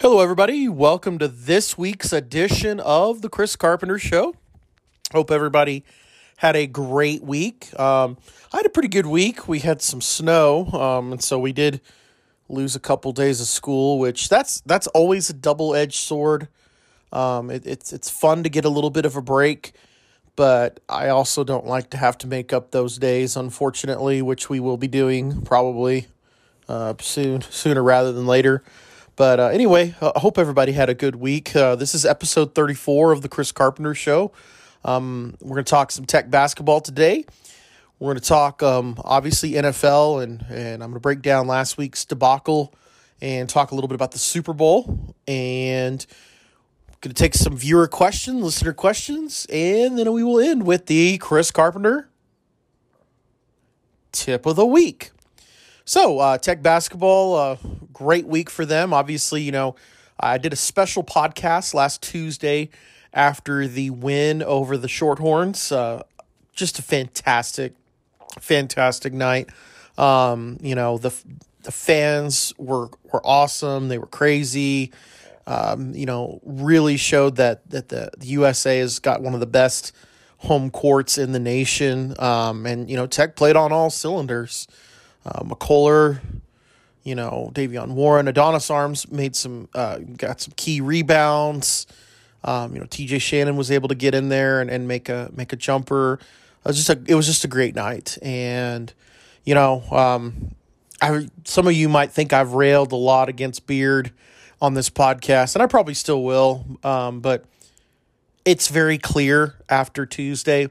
Hello, everybody. Welcome to this week's edition of the Chris Carpenter Show. Hope everybody had a great week. Um, I had a pretty good week. We had some snow, um, and so we did lose a couple days of school, which that's that's always a double edged sword. Um, it, it's it's fun to get a little bit of a break, but I also don't like to have to make up those days, unfortunately, which we will be doing probably uh, soon, sooner rather than later. But uh, anyway, I hope everybody had a good week. Uh, this is episode 34 of the Chris Carpenter Show. Um, we're going to talk some tech basketball today. We're going to talk, um, obviously, NFL, and, and I'm going to break down last week's debacle and talk a little bit about the Super Bowl. And going to take some viewer questions, listener questions, and then we will end with the Chris Carpenter tip of the week. So, uh, Tech basketball, uh, great week for them. Obviously, you know, I did a special podcast last Tuesday after the win over the Shorthorns. Uh, just a fantastic, fantastic night. Um, you know, the the fans were were awesome. They were crazy. Um, you know, really showed that that the, the USA has got one of the best home courts in the nation. Um, and you know, Tech played on all cylinders uh, McCullar, you know, Davion Warren, Adonis Arms made some, uh, got some key rebounds. Um, you know, TJ Shannon was able to get in there and, and make a make a jumper. It was just a it was just a great night, and you know, um, I some of you might think I've railed a lot against Beard on this podcast, and I probably still will. Um, but it's very clear after Tuesday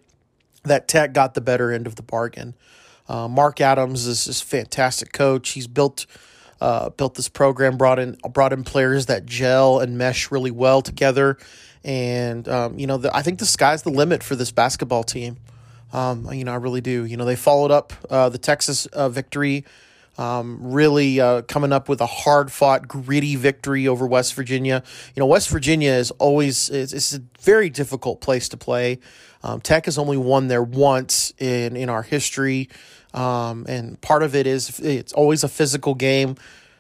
that Tech got the better end of the bargain. Uh, Mark Adams is this fantastic coach. He's built uh, built this program, brought in brought in players that gel and mesh really well together, and um, you know the, I think the sky's the limit for this basketball team. Um, you know I really do. You know they followed up uh, the Texas uh, victory. Um, really uh, coming up with a hard fought, gritty victory over West Virginia. You know, West Virginia is always it's, it's a very difficult place to play. Um, Tech has only won there once in in our history. Um, and part of it is it's always a physical game.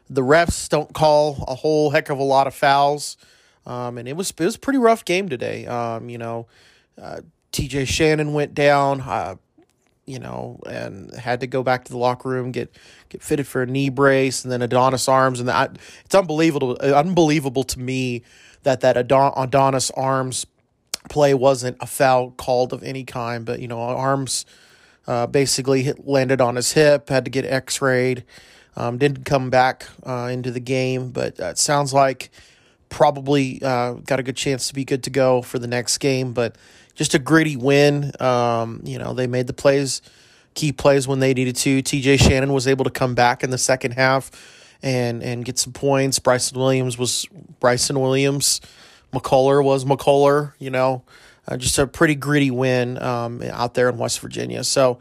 The refs don't call a whole heck of a lot of fouls. Um, and it was it was a pretty rough game today. Um, you know, uh, TJ Shannon went down, uh, you know, and had to go back to the locker room get get fitted for a knee brace, and then Adonis Arms, and that it's unbelievable, unbelievable to me that that Adonis Arms play wasn't a foul called of any kind. But you know, Arms uh, basically hit, landed on his hip, had to get x rayed, um, didn't come back uh, into the game, but uh, it sounds like probably uh, got a good chance to be good to go for the next game. But just a gritty win. Um, you know, they made the plays, key plays when they needed to. TJ Shannon was able to come back in the second half and and get some points. Bryson Williams was Bryson Williams. McCullar was McCullar, you know. Uh, just a pretty gritty win um, out there in West Virginia. So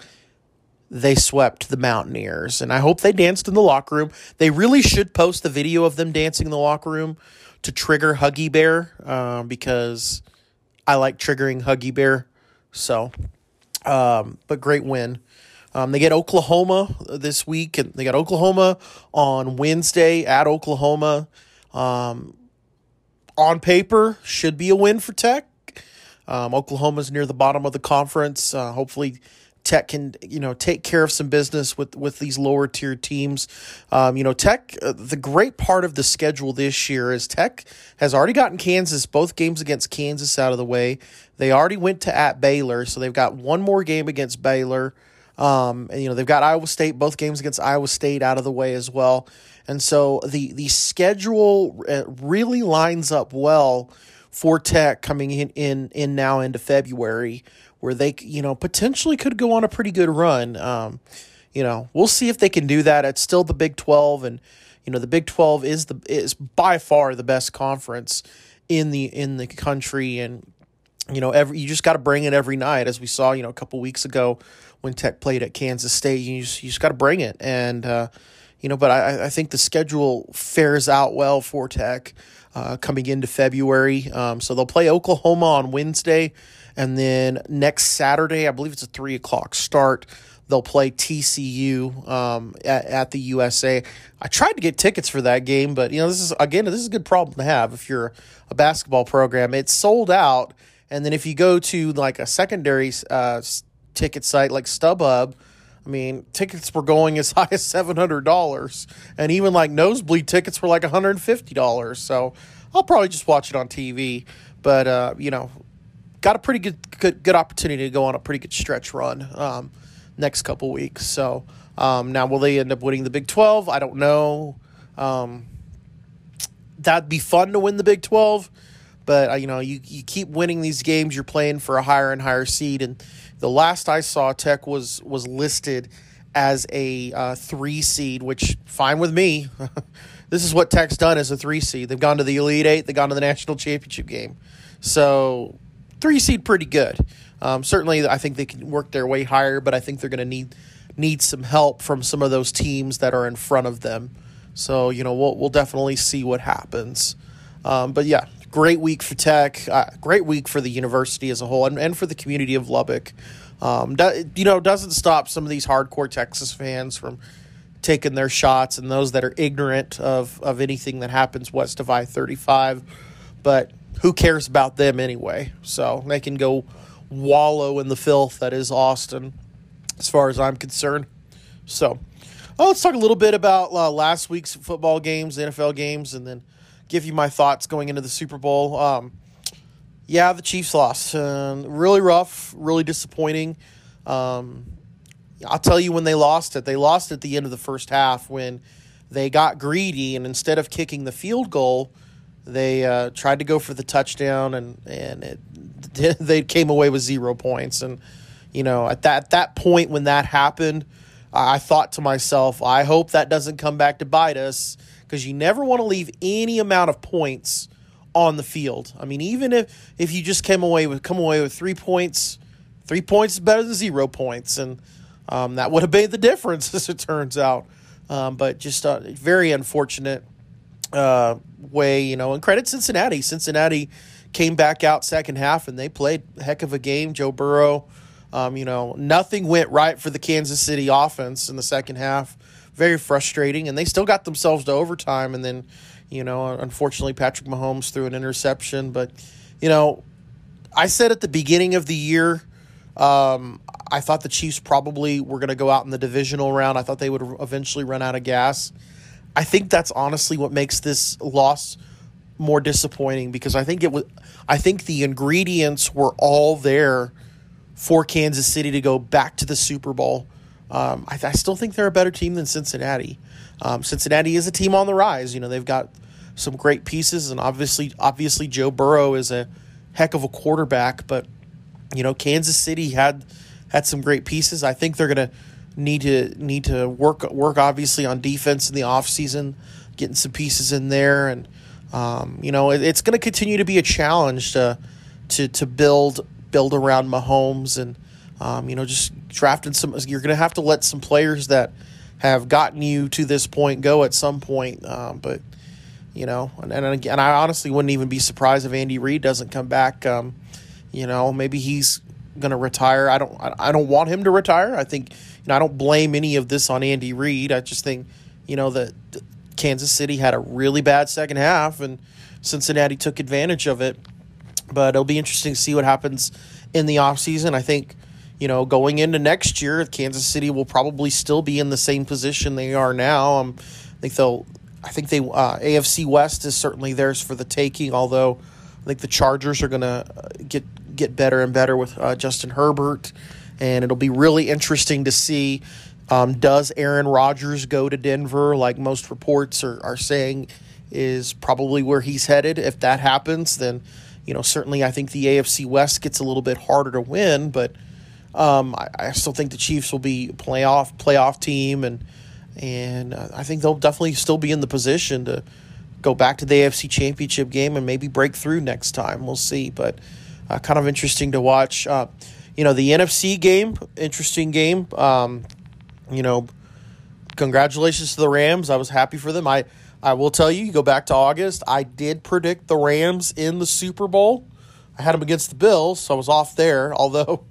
they swept the Mountaineers, and I hope they danced in the locker room. They really should post the video of them dancing in the locker room to trigger Huggy Bear uh, because I like triggering Huggy Bear. So, um, but great win. Um, they get Oklahoma this week, and they got Oklahoma on Wednesday at Oklahoma. Um, on paper, should be a win for Tech. Um, Oklahoma's near the bottom of the conference. Uh, hopefully, Tech can you know take care of some business with with these lower tier teams. Um, you know, Tech. Uh, the great part of the schedule this year is Tech has already gotten Kansas both games against Kansas out of the way. They already went to at Baylor, so they've got one more game against Baylor. Um, and you know they've got Iowa State both games against Iowa State out of the way as well. And so the the schedule uh, really lines up well for Tech coming in, in in now into February, where they you know potentially could go on a pretty good run. Um, you know, we'll see if they can do that. It's still the Big Twelve, and you know the Big Twelve is the is by far the best conference in the in the country, and you know every you just got to bring it every night, as we saw you know a couple weeks ago when Tech played at Kansas State. You just, you just got to bring it, and uh, you know, but I I think the schedule fares out well for Tech uh, coming into February. Um, so they'll play Oklahoma on Wednesday. And then next Saturday, I believe it's a three o'clock start. they'll play TCU um, at, at the USA. I tried to get tickets for that game, but you know this is again this is a good problem to have if you're a basketball program. It's sold out, and then if you go to like a secondary uh, ticket site like StubHub. I mean, tickets were going as high as seven hundred dollars, and even like nosebleed tickets were like one hundred and fifty dollars. So I'll probably just watch it on TV. But uh, you know, got a pretty good, good good opportunity to go on a pretty good stretch run um, next couple weeks. So um, now will they end up winning the Big Twelve? I don't know. Um, that'd be fun to win the Big Twelve, but uh, you know you you keep winning these games, you're playing for a higher and higher seed. And the last I saw, Tech was was listed as a uh, three seed, which fine with me. this is what Tech's done as a three seed. They've gone to the Elite Eight. They've gone to the national championship game. So three seed pretty good. Um, certainly, I think they can work their way higher, but I think they're going to need need some help from some of those teams that are in front of them. So you know, we'll we'll definitely see what happens. Um, but yeah, great week for Tech. Uh, great week for the university as a whole, and, and for the community of Lubbock. Um, do, you know, doesn't stop some of these hardcore Texas fans from taking their shots, and those that are ignorant of of anything that happens west of I thirty five. But who cares about them anyway? So they can go wallow in the filth that is Austin, as far as I'm concerned. So, oh, let's talk a little bit about uh, last week's football games, NFL games, and then give you my thoughts going into the Super Bowl. Um, yeah, the Chiefs lost. Uh, really rough, really disappointing. Um, I'll tell you when they lost it. They lost at the end of the first half when they got greedy and instead of kicking the field goal, they uh, tried to go for the touchdown, and and it, they came away with zero points. And you know, at that at that point when that happened, I thought to myself, I hope that doesn't come back to bite us because you never want to leave any amount of points on the field. I mean, even if if you just came away with come away with three points, three points is better than zero points, and um, that would have made the difference as it turns out. Um, but just a very unfortunate uh, way, you know, and credit Cincinnati. Cincinnati came back out second half and they played heck of a game. Joe Burrow, um, you know, nothing went right for the Kansas City offense in the second half. Very frustrating, and they still got themselves to overtime. And then, you know, unfortunately, Patrick Mahomes threw an interception. But, you know, I said at the beginning of the year, um, I thought the Chiefs probably were going to go out in the divisional round. I thought they would eventually run out of gas. I think that's honestly what makes this loss more disappointing because I think it was I think the ingredients were all there for Kansas City to go back to the Super Bowl. Um, I, I, still think they're a better team than Cincinnati. Um, Cincinnati is a team on the rise. You know they've got some great pieces, and obviously, obviously Joe Burrow is a heck of a quarterback. But you know Kansas City had had some great pieces. I think they're gonna need to need to work work obviously on defense in the offseason, getting some pieces in there, and um, you know it, it's going to continue to be a challenge to to to build build around Mahomes and um, you know just drafting some. You're going to have to let some players that have gotten you to this point go at some point, um, but. You know, and, and again, I honestly wouldn't even be surprised if Andy Reid doesn't come back. Um, you know, maybe he's going to retire. I don't. I don't want him to retire. I think you know, I don't blame any of this on Andy Reid. I just think, you know, that Kansas City had a really bad second half and Cincinnati took advantage of it. But it'll be interesting to see what happens in the offseason. I think, you know, going into next year, Kansas City will probably still be in the same position they are now. Um, I think they'll. I think they uh, AFC West is certainly theirs for the taking. Although I think the Chargers are going to get get better and better with uh, Justin Herbert and it'll be really interesting to see. Um, does Aaron Rodgers go to Denver, like most reports are, are saying, is probably where he's headed? If that happens, then you know certainly I think the AFC West gets a little bit harder to win, but um, I, I, still think the Chiefs will be playoff playoff team, and and uh, I think they'll definitely still be in the position to go back to the AFC Championship game and maybe break through next time. We'll see, but uh, kind of interesting to watch. Uh, you know, the NFC game, interesting game. Um, you know, congratulations to the Rams. I was happy for them. I I will tell you, you go back to August, I did predict the Rams in the Super Bowl. I had them against the Bills, so I was off there. Although,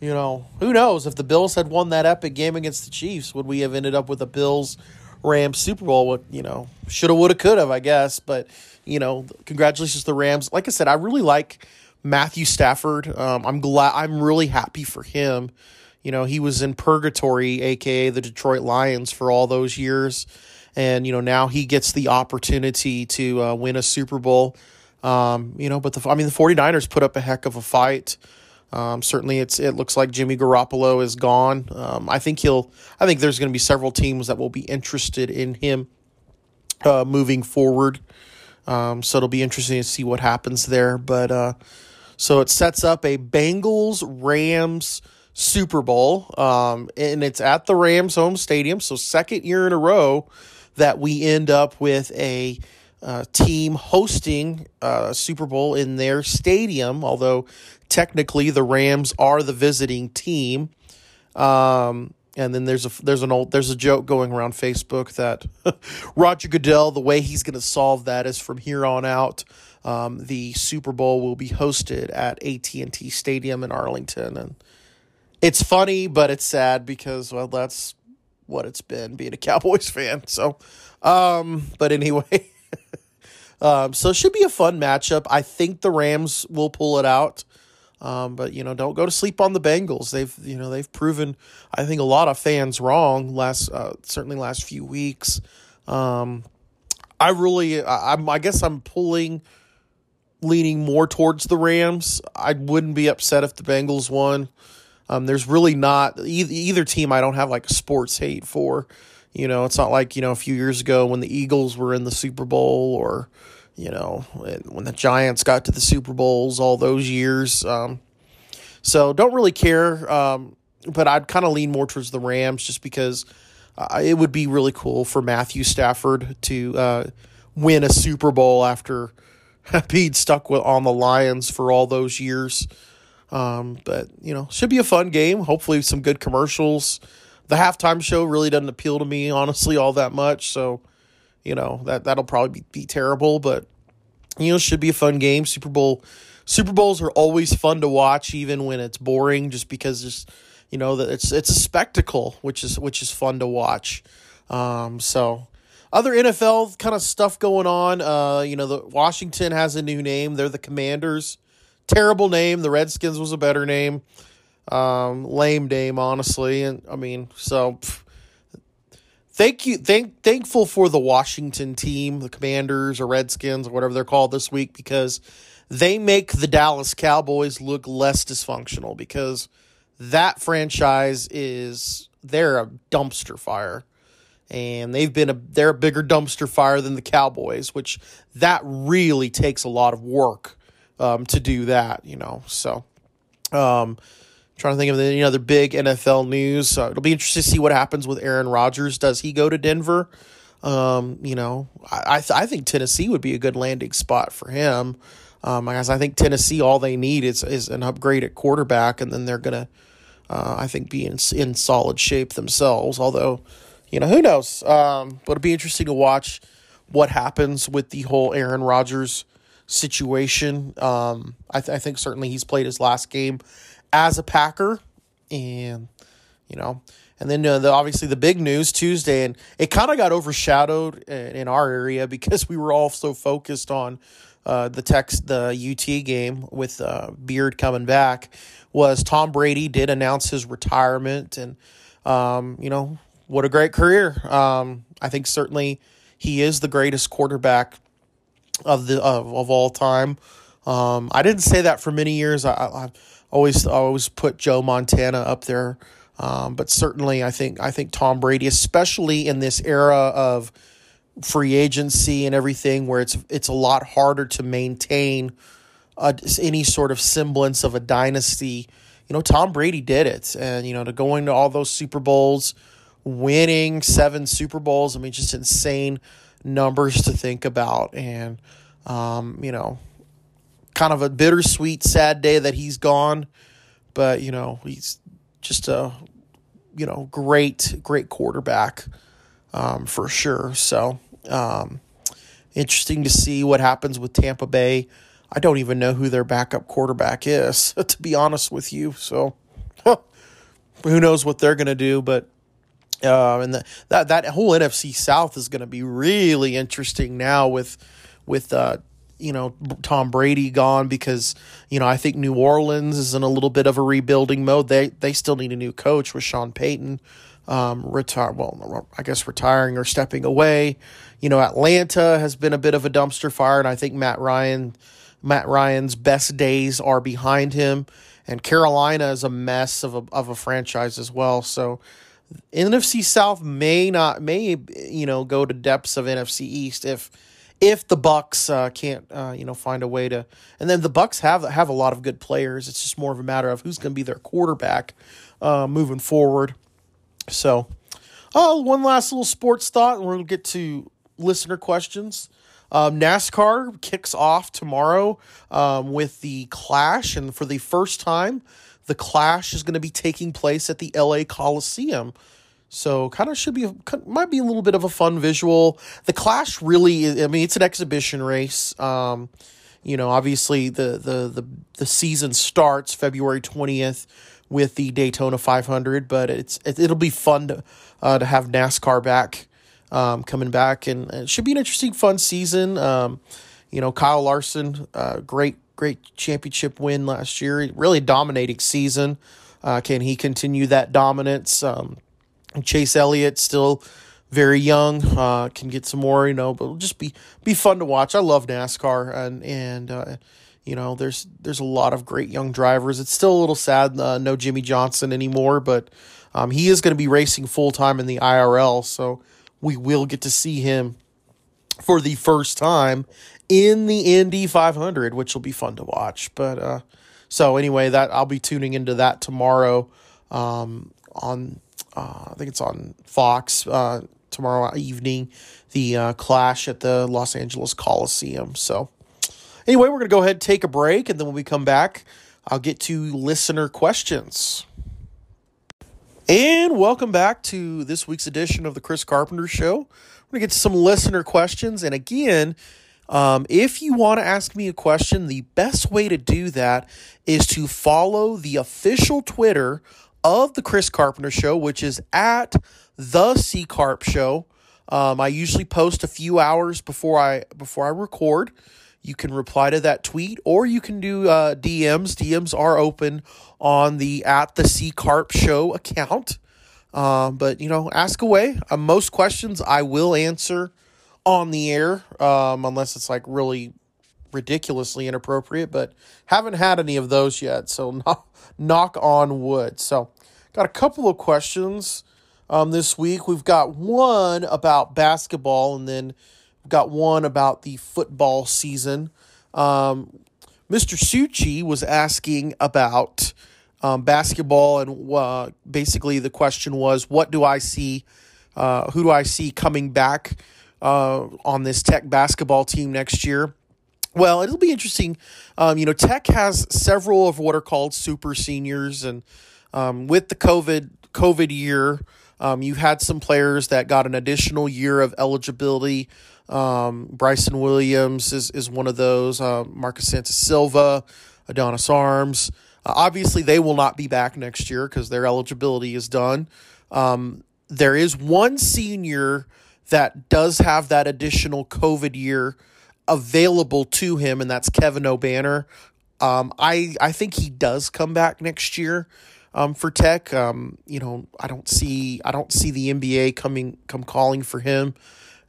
you know, who knows if the Bills had won that epic game against the Chiefs, would we have ended up with a Bills Rams Super Bowl? What you know, shoulda, woulda, could have, I guess. But you know, congratulations to the Rams. Like I said, I really like Matthew Stafford. Um, I'm glad. I'm really happy for him. You know, he was in purgatory, aka the Detroit Lions, for all those years, and you know now he gets the opportunity to uh, win a Super Bowl. Um, you know, but the I mean the 49ers put up a heck of a fight. Um, certainly, it's it looks like Jimmy Garoppolo is gone. Um, I think he'll. I think there's going to be several teams that will be interested in him uh, moving forward. Um, so it'll be interesting to see what happens there. But uh, so it sets up a Bengals Rams Super Bowl, um, and it's at the Rams home stadium. So second year in a row that we end up with a uh, team hosting a uh, Super Bowl in their stadium, although technically the Rams are the visiting team. Um, and then there's a there's an old there's a joke going around Facebook that Roger Goodell the way he's going to solve that is from here on out um, the Super Bowl will be hosted at AT and T Stadium in Arlington, and it's funny but it's sad because well that's what it's been being a Cowboys fan. So, um, but anyway, um, so it should be a fun matchup. I think the Rams will pull it out. Um, but you know, don't go to sleep on the Bengals. They've you know they've proven I think a lot of fans wrong last uh, certainly last few weeks. Um, I really I, I'm I guess I'm pulling leaning more towards the Rams. I wouldn't be upset if the Bengals won. Um, there's really not either, team I don't have like sports hate for. You know, it's not like you know a few years ago when the Eagles were in the Super Bowl or you know, when the Giants got to the Super Bowls all those years. Um, so don't really care, um, but I'd kind of lean more towards the Rams just because uh, it would be really cool for Matthew Stafford to uh, win a Super Bowl after being stuck with, on the Lions for all those years. Um, but you know, should be a fun game. Hopefully, some good commercials. The halftime show really doesn't appeal to me, honestly, all that much. So you know that that'll probably be, be terrible, but you know should be a fun game. Super Bowl Super Bowls are always fun to watch, even when it's boring, just because just you know that it's it's a spectacle, which is which is fun to watch. Um, so other NFL kind of stuff going on. Uh, you know, the Washington has a new name. They're the Commanders. Terrible name. The Redskins was a better name. Um, lame name, honestly. And I mean, so. Thank you thank thankful for the Washington team, the Commanders or Redskins or whatever they're called this week because they make the Dallas Cowboys look less dysfunctional because that franchise is they're a dumpster fire. And they've been a they're a bigger dumpster fire than the Cowboys, which that really takes a lot of work um, to do that, you know. So um, trying to think of any other big NFL news. Uh, it'll be interesting to see what happens with Aaron Rodgers. Does he go to Denver? Um, you know, I I, th- I, think Tennessee would be a good landing spot for him. Um, guess I think Tennessee all they need is is an upgrade at quarterback, and then they're gonna, uh, I think, be in in solid shape themselves. Although, you know, who knows? Um, but it'll be interesting to watch what happens with the whole Aaron Rodgers situation. Um, I, th- I think certainly he's played his last game as a Packer, and you know, and then uh, the, obviously the big news Tuesday, and it kind of got overshadowed in, in, our area because we were all so focused on uh, the Tech the UT game with uh, Beard coming back. Was Tom Brady did announce his retirement, and um, you know what a great career. Um, I think certainly he is the greatest quarterback of the of, of all time. Um, I didn't say that for many years. I, I always always put Joe Montana up there, um, but certainly I think I think Tom Brady, especially in this era of free agency and everything, where it's it's a lot harder to maintain a, any sort of semblance of a dynasty. You know, Tom Brady did it, and you know to going to all those Super Bowls, winning seven Super Bowls. I mean, just insane numbers to think about, and um, you know kind of a bittersweet, sad day that he's gone. But, you know, he's just a, you know, great, great quarterback um, for sure. So, um, interesting to see what happens with Tampa Bay. I don't even know who their backup quarterback is, to be honest with you. So, who knows what they're going to do, but uh, and the, that that whole NFC South is going to be really interesting now with with uh, you know Tom Brady gone because you know I think New Orleans is in a little bit of a rebuilding mode. They they still need a new coach with Sean Payton um, retire. Well, I guess retiring or stepping away. You know, Atlanta has been a bit of a dumpster fire, and I think Matt Ryan, Matt Ryan's best days are behind him. And Carolina is a mess of a of a franchise as well. So NFC South may not may you know go to depths of NFC East if if the Bucs uh, can't uh, you know find a way to and then the Bucs have have a lot of good players. It's just more of a matter of who's going to be their quarterback uh, moving forward. So, oh, one last little sports thought, and to get to listener questions. Um, NASCAR kicks off tomorrow um, with the Clash, and for the first time, the Clash is going to be taking place at the LA Coliseum. So, kind of should be might be a little bit of a fun visual. The Clash really, is, I mean, it's an exhibition race. Um, you know, obviously the the the the season starts February twentieth with the Daytona 500, but it's it, will be fun to uh, to have NASCAR back um, coming back, and it should be an interesting, fun season. Um, you know, Kyle Larson, uh, great great championship win last year, really dominating season. Uh, can he continue that dominance? Um, Chase Elliott still very young, uh, can get some more, you know, but it'll just be be fun to watch. I love NASCAR and and uh, you know, there's there's a lot of great young drivers. It's still a little sad, uh, no Jimmie Johnson anymore, but um, he is going to be racing full time in the IRL, so we will get to see him for the first time in the Indy 500, which will be fun to watch. But uh, so anyway, that I'll be tuning into that tomorrow um, on uh, I think it's on Fox uh, tomorrow evening. The uh, clash at the Los Angeles Coliseum. So Anyway, we're going to go ahead and take a break, and then when we come back, I'll get to listener questions. And welcome back to this week's edition of the Chris Carpenter Show. We're going to get to some listener questions. And again, um, if you want to ask me a question, the best way to do that is to follow the official Twitter of the Chris Carpenter Show, which is at the C Carp Show. Um, I usually post a few hours before I before I record you can reply to that tweet or you can do uh, DMs. DMs are open on the at the C Carp Show account. Um, but you know, ask away. Uh, most questions I will answer on the air, um, unless it's like really ridiculously inappropriate. But haven't had any of those yet, so knock, knock on wood. So, got a couple of questions um, this week. We've got one about basketball, and then we've got one about the football season. Um, Mr. Suchi was asking about um, basketball, and uh, basically the question was, what do I see? Uh, who do I see coming back uh, on this Tech basketball team next year? Well, it'll be interesting. Um, you know, Tech has several of what are called super seniors, and um, with the COVID COVID year, um, you had some players that got an additional year of eligibility um, Bryson Williams is, is one of those. Uh, Marcus Santos Silva, Adonis Arms. Uh, obviously, they will not be back next year because their eligibility is done. Um, there is one senior that does have that additional COVID year available to him, and that's Kevin Obanor. Um, I I think he does come back next year um, for Tech. Um, you know, I don't see I don't see the NBA coming come calling for him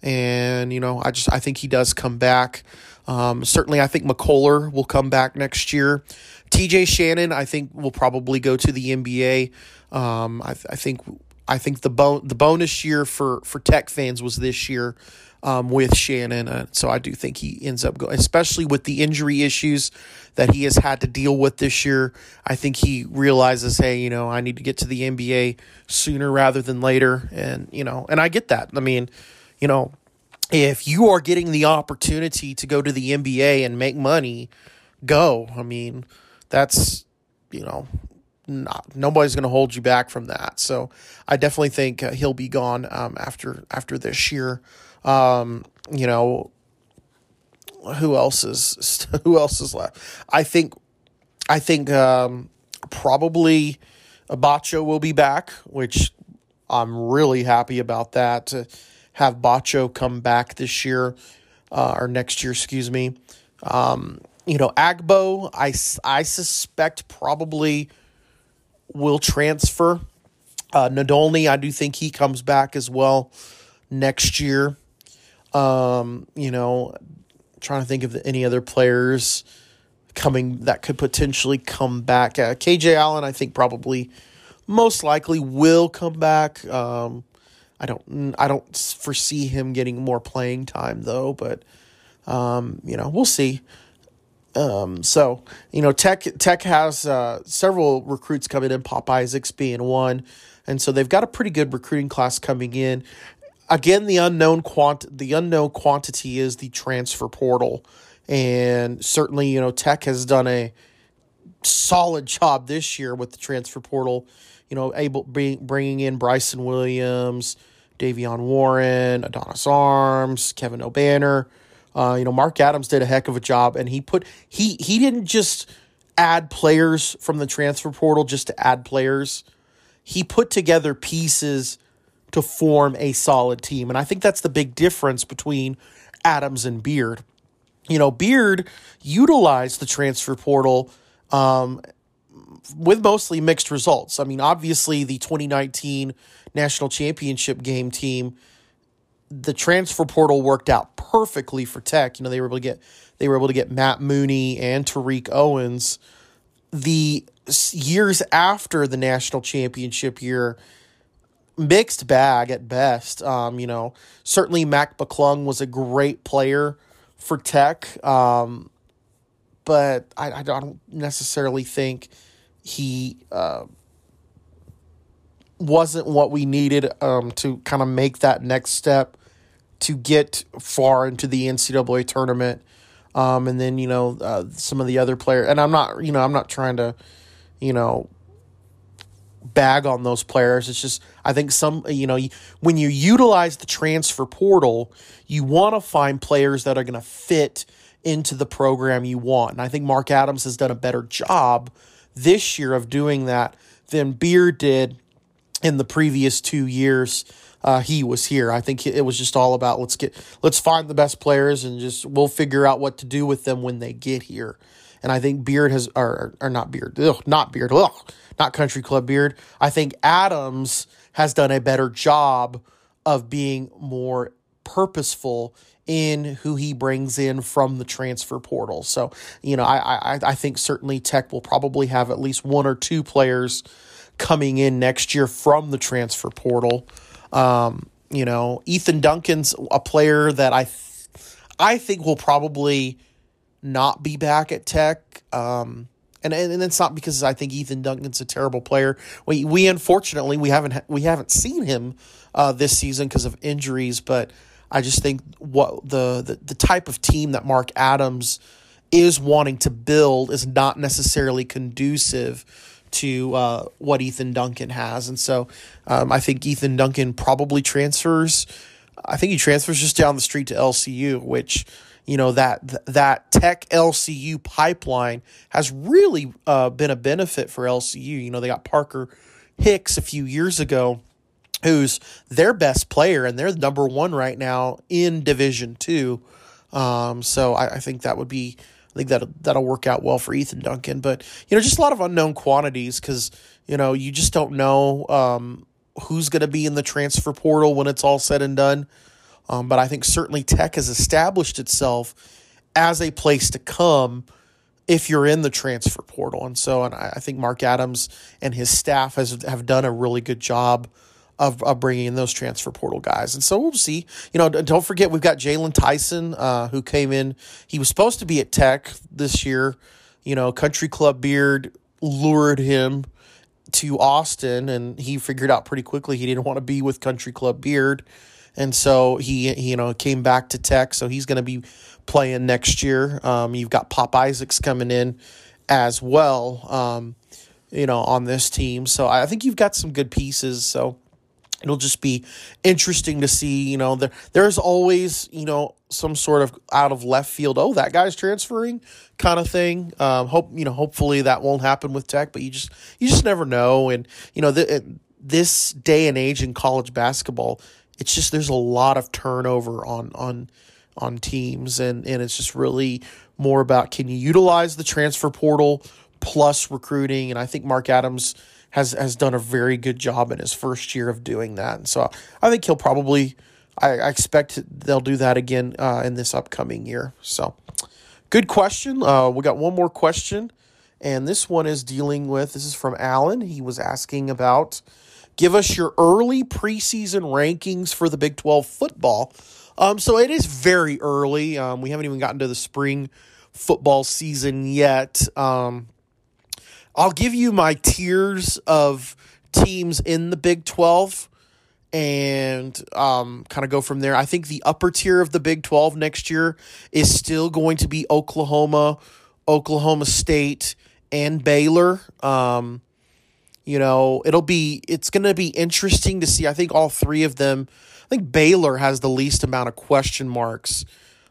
and you know I just I think he does come back. Um, certainly, I think McCullar will come back next year. TJ Shannon, I think, will probably go to the NBA. Um, I, I think I think the bon- the bonus year for for Tech fans was this year um, with Shannon, uh, so I do think he ends up going, especially with the injury issues that he has had to deal with this year. I think he realizes, hey, you know, I need to get to the NBA sooner rather than later, and you know, and I get that. I mean you know, if you are getting the opportunity to go to the NBA and make money, go. I mean, that's, you know, not nobody's going to hold you back from that. So I definitely think uh, he'll be gone um, after after this year. Um, you know, who else is who else is left? I think I think um, probably a Batcho will be back, which I'm really happy about that to have Batcho come back this year uh, or next year, excuse me. Um, you know, Agbo, I, I suspect probably will transfer. Uh, Nadolny, I do think he comes back as well next year. Um, you know, trying to think of any other players coming that could potentially come back. Uh, KJ Allen, I think probably most likely will come back. Um, I don't I don't foresee him getting more playing time though, but um, you know we'll see. Um, so you know Tech Tech has uh, several recruits coming in, Pop Isaacs being one, and so they've got a pretty good recruiting class coming in. Again, the unknown quant the unknown quantity is the transfer portal, and certainly you know Tech has done a solid job this year with the transfer portal you know, able bring, bringing in Bryson Williams, Davion Warren, Adonis Arms, Kevin Obanor. Uh, you know, Mark Adams did a heck of a job, and he put he he didn't just add players from the transfer portal just to add players. He put together pieces to form a solid team, and I think that's the big difference between Adams and Beard. You know, Beard utilized the transfer portal um, with mostly mixed results. I mean, obviously, the 2019 national championship game team, the transfer portal worked out perfectly for Tech. You know, they were able to get they were able to get Matt Mooney and Tariq Owens. The years after the national championship year, mixed bag at best. Um, you know, certainly Mac McClung was a great player for Tech, um, but I, I don't necessarily think he uh, wasn't what we needed um, to kind of make that next step to get far into the NCAA tournament. Um, and then you know uh, some of the other players, and I'm not you know I'm not trying to you know bag on those players. It's just I think some you know when you utilize the transfer portal, you want to find players that are going to fit into the program you want. And I think Mark Adams has done a better job this year of doing that than Beard did in the previous two years. Uh, he was here. I think it was just all about let's get let's find the best players and just we'll figure out what to do with them when they get here. And I think Beard has or or not Beard, ugh, not Beard, ugh, not Country Club Beard. I think Adams has done a better job of being more purposeful in who he brings in from the transfer portal. So, you know, I, I, I think certainly Tech will probably have at least one or two players coming in next year from the transfer portal. Um, you know, Ethan Duncan's a player that I, th- I think will probably not be back at Tech. Um, and, and it's not because I think Ethan Duncan's a terrible player. We we unfortunately we haven't we haven't seen him uh, this season because of injuries, but I just think what the, the the type of team that Mark Adams is wanting to build is not necessarily conducive to uh, what Ethan Duncan has, and so um, I think Ethan Duncan probably transfers. I think he transfers just down the street to LCU, which you know that that Tech LCU pipeline has really uh, been a benefit for LCU. You know they got Parker Hicks a few years ago who's their best player, and they're number one right now in Division Two. Um, so I, I, think that would be, I think that that'll work out well for Ethan Duncan. But you know, just a lot of unknown quantities because you know you just don't know um, who's going to be in the transfer portal when it's all said and done. Um, but I think certainly Tech has established itself as a place to come if you're in the transfer portal. And so, and I, I think Mark Adams and his staff has have done a really good job of, of bringing in those transfer portal guys. And so we'll see. You know, don't forget we've got Jaylon Tyson uh, who came in. He was supposed to be at Tech this year. You know, Country Club Beard lured him to Austin, and he figured out pretty quickly he didn't want to be with Country Club Beard. And so he, he you know, came back to Tech. So he's going to be playing next year. Um, you've got Pop Isaacs coming in as well, um, you know, on this team. So I think you've got some good pieces. So it'll just be interesting to see you know there, there's always you know some sort of out of left field oh that guy's transferring kind of thing um, hope you know hopefully that won't happen with tech but you just you just never know and you know the, this day and age in college basketball it's just there's a lot of turnover on on on teams and and it's just really more about can you utilize the transfer portal plus recruiting and I think Mark Adams has has done a very good job in his first year of doing that. And so I think he'll probably I, I expect they'll do that again uh, in this upcoming year. So good question. Uh, we got one more question, and this one is dealing with this is from Alan. He was asking about give us your early preseason rankings for the Big Twelve football. Um, so it is very early. Um, we haven't even gotten to the spring football season yet. Um, I'll give you my tiers of teams in the Big 12 and um, kind of go from there. I think the upper tier of the Big 12 next year is still going to be Oklahoma, Oklahoma State, and Baylor. Um, you know, it'll be it's going to be interesting to see. I think all three of them. I think Baylor has the least amount of question marks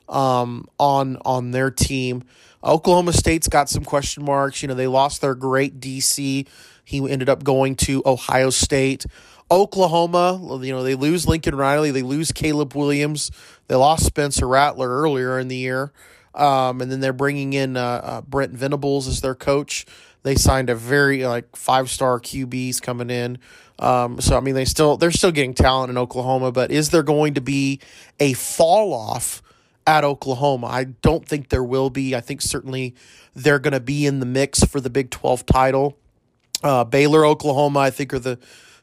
um, on on their team. Oklahoma State's got some question marks. You know, they lost their great DC. He ended up going to Ohio State. Oklahoma, you know, they lose Lincoln Riley, they lose Caleb Williams, they lost Spencer Rattler earlier in the year, um, and then they're bringing in uh, uh, Brent Venables as their coach. They signed a very like five star QBs coming in. Um, so I mean, they still they're still getting talent in Oklahoma, but is there going to be a fall off at Oklahoma. I don't think there will be. I think certainly they're going to be in the mix for the Big 12 title. Uh, Baylor, Oklahoma, I think are the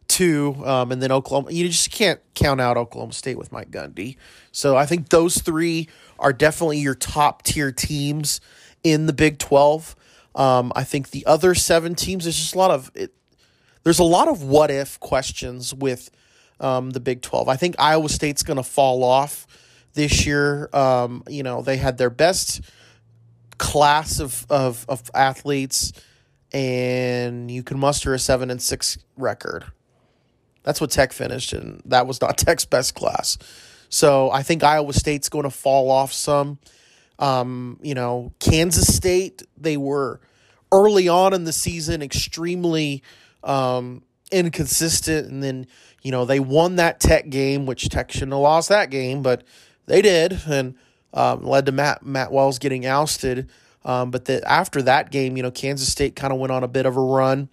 two, um, and then Oklahoma. You just can't count out Oklahoma State with Mike Gundy. So I think those three are definitely your top tier teams in the Big 12. Um, I think the other seven teams, there's just a lot of it. There's a lot of what if questions with um, the Big 12. I think Iowa State's going to fall off this year. Um, you know, they had their best class of, of, of athletes, and you can muster a seven and six record. That's what Tech finished, and that was not Tech's best class. So I think Iowa State's going to fall off some. Um, you know, Kansas State, they were early on in the season extremely um, inconsistent, and then you know they won that Tech game, which Tech shouldn't have lost that game, but they did, and um, led to Matt Matt Wells getting ousted. Um, but the, after that game, you know, Kansas State kind of went on a bit of a run.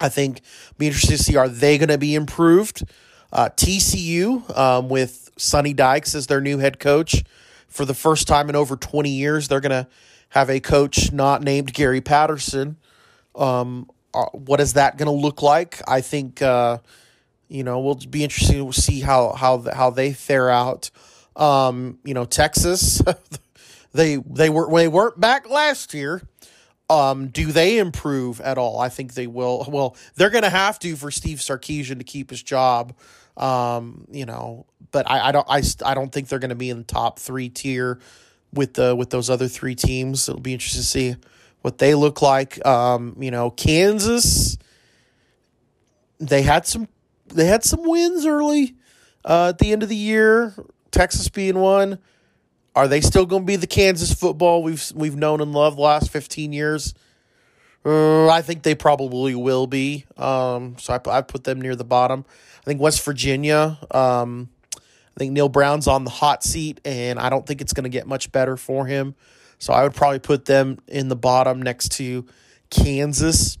I think be interested to see are they going to be improved. Uh, TCU um, with Sonny Dykes as their new head coach for the first time in over 20 years. They're going to have a coach not named Gary Patterson. Um, uh, what is that going to look like? I think uh, you know we'll be interesting to see how how how they fare out. Um, you know, Texas, they they were they weren't back last year. Um, do they improve at all? I think they will. Well, they're going to have to for Steve Sarkisian to keep his job. Um, you know, but I, I don't I, I don't think they're going to be in the top three tier with the with those other three teams. It'll be interesting to see what they look like. Um, you know, Kansas, they had some they had some wins early uh, at the end of the year. Texas being one. Are they still going to be the Kansas football we've we've known and loved the last fifteen years? Uh, I think they probably will be. Um, so I, I put them near the bottom. I think West Virginia. Um, I think Neal Brown's on the hot seat, and I don't think it's going to get much better for him. So I would probably put them in the bottom next to Kansas.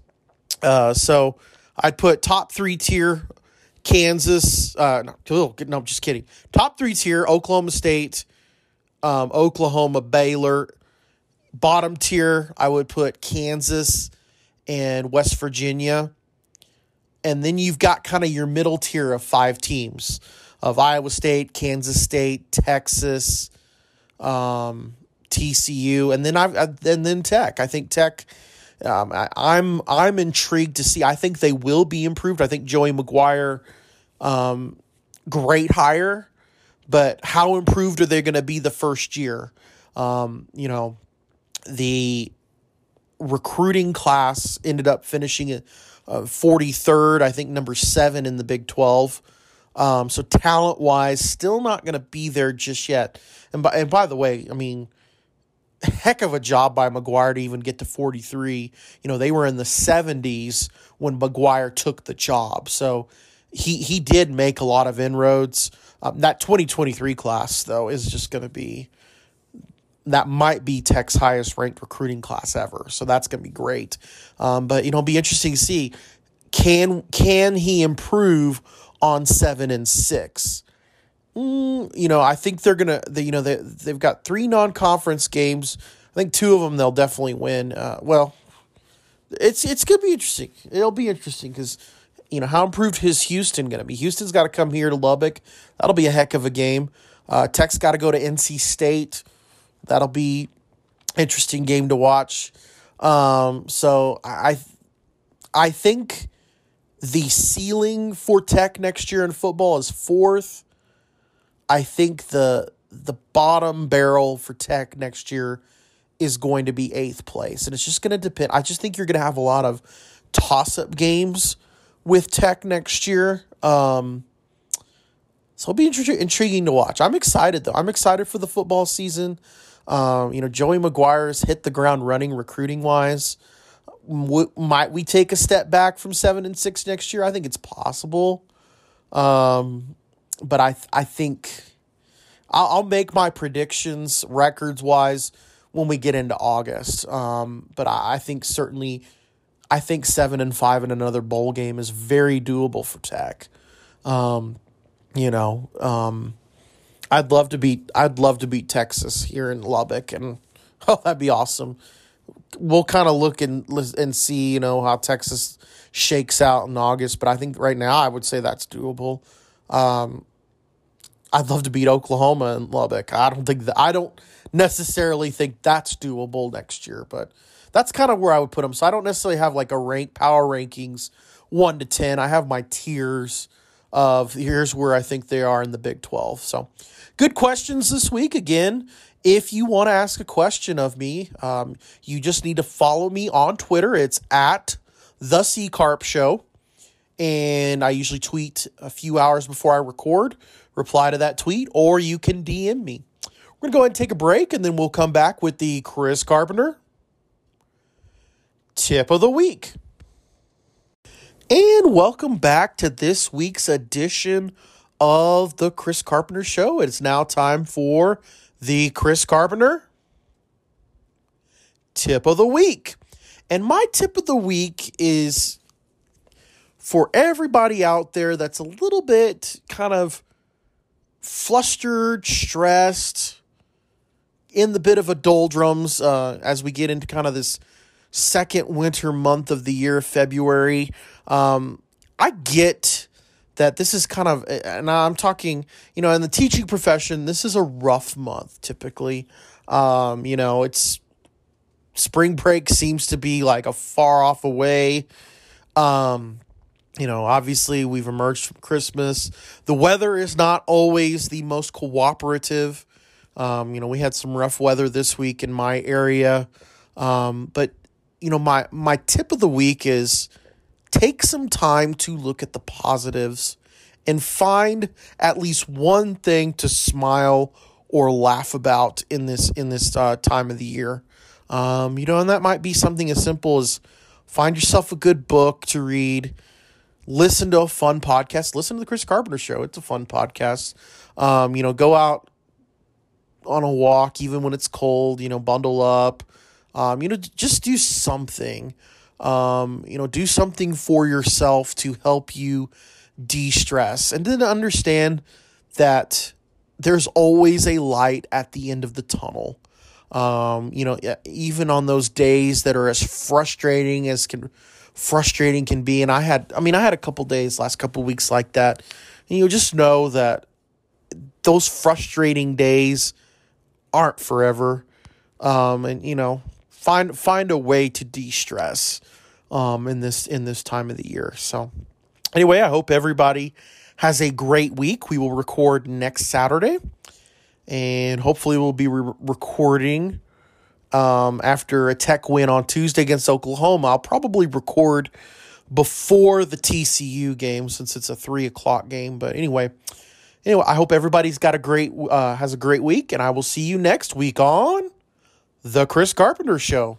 Uh, so I'd put top three tier Kansas. Uh, no, no, just kidding. Top three tier: Oklahoma State, um, Oklahoma, Baylor. Bottom tier, I would put Kansas and West Virginia. And then you've got kind of your middle tier of five teams of Iowa State, Kansas State, Texas, um, TCU, and then I've and then Tech. I think Tech. Um, I, I'm I'm intrigued to see. I think they will be improved. I think Joey McGuire um, great hire, but how improved are they going to be the first year? Um, you know, the recruiting class ended up finishing at uh, 43rd, I think number seven in the Big 12. Um, so talent wise, still not going to be there just yet. And by, and by the way, I mean, heck of a job by McGuire to even get to 43. You know, they were in the 70s when McGuire took the job. So he he did make a lot of inroads. Um, that 2023 class though is just going to be that might be Tech's highest ranked recruiting class ever. So that's going to be great. Um, but you know, it'll be interesting to see can can he improve on seven and six. Mm, you know, I think they're gonna. They, you know, they they've got three non conference games. I think two of them they'll definitely win. Uh, well, it's it's gonna be interesting. It'll be interesting because you know how improved is Houston gonna be? Houston's got to come here to Lubbock. That'll be a heck of a game. Uh, Tech's got to go to NC State. That'll be interesting game to watch. Um, so I I think the ceiling for Tech next year in football is fourth. I think the the bottom barrel for Tech next year is going to be eighth place, and it's just going to depend. I just think you're going to have a lot of toss up games with Tech next year. Um, so it'll be intri- intriguing to watch. I'm excited though. I'm excited for the football season. Um, you know, Joey McGuire's hit the ground running recruiting wise. W- might we take a step back from seven and six next year? I think it's possible. Um, but I th- I think I'll, I'll make my predictions records wise when we get into August. Um, but I, I think certainly, I think seven and five in another bowl game is very doable for Tech. Um, you know, um, I'd love to beat I'd love to beat Texas here in Lubbock, and oh, that'd be awesome. We'll kind of look and and see, you know, how Texas shakes out in August. But I think right now, I would say that's doable. Um, I'd love to beat Oklahoma in Lubbock. I don't think that I don't necessarily think that's doable next year, but that's kind of where I would put them. So I don't necessarily have like a rank power rankings one to ten. I have my tiers of here's where I think they are in the Big Twelve. So good questions this week again. If you want to ask a question of me, um, you just need to follow me on Twitter. It's at the C Carp Show and I usually tweet a few hours before I record. Reply to that tweet, or you can DM me. We're going to go ahead and take a break, and then we'll come back with the Chris Carpenter tip of the week. And welcome back to this week's edition of the Chris Carpenter Show. It's now time for the Chris Carpenter tip of the week. And my tip of the week is for everybody out there that's a little bit kind of flustered, stressed, in the bit of a doldrums uh, as we get into kind of this second winter month of the year, February. Um, I get that this is kind of, and I'm talking, you know, in the teaching profession, this is a rough month typically. Um, you know, it's spring break seems to be like a far off away. Um, you know, obviously we've emerged from Christmas. The weather is not always the most cooperative. Um, you know, we had some rough weather this week in my area. Um, but you know, my my tip of the week is take some time to look at the positives and find at least one thing to smile or laugh about in this in this uh, time of the year. Um, you know, and that might be something as simple as find yourself a good book to read listen to a fun podcast. Listen to the Chris Carpenter Show. It's a fun podcast. Um, you know, go out on a walk even when it's cold. You know, bundle up. Um, you know, just do something. Um, you know, do something for yourself to help you de-stress, and then understand that there's always a light at the end of the tunnel. Um, you know, even on those days that are as frustrating as can frustrating can be. And I had, I mean, I had a couple days, last couple weeks like that. And you just know that those frustrating days aren't forever. Um, and you know, find find a way to de stress um, in this in this time of the year. So, anyway, I hope everybody has a great week. We will record next Saturday, and hopefully, we'll be re- recording um, after a tech win on Tuesday against Oklahoma. I'll probably record before the TCU game since it's a three o'clock game. But anyway, anyway, I hope everybody's got a great uh, has a great week, and I will see you next week on the Chris Carpenter Show.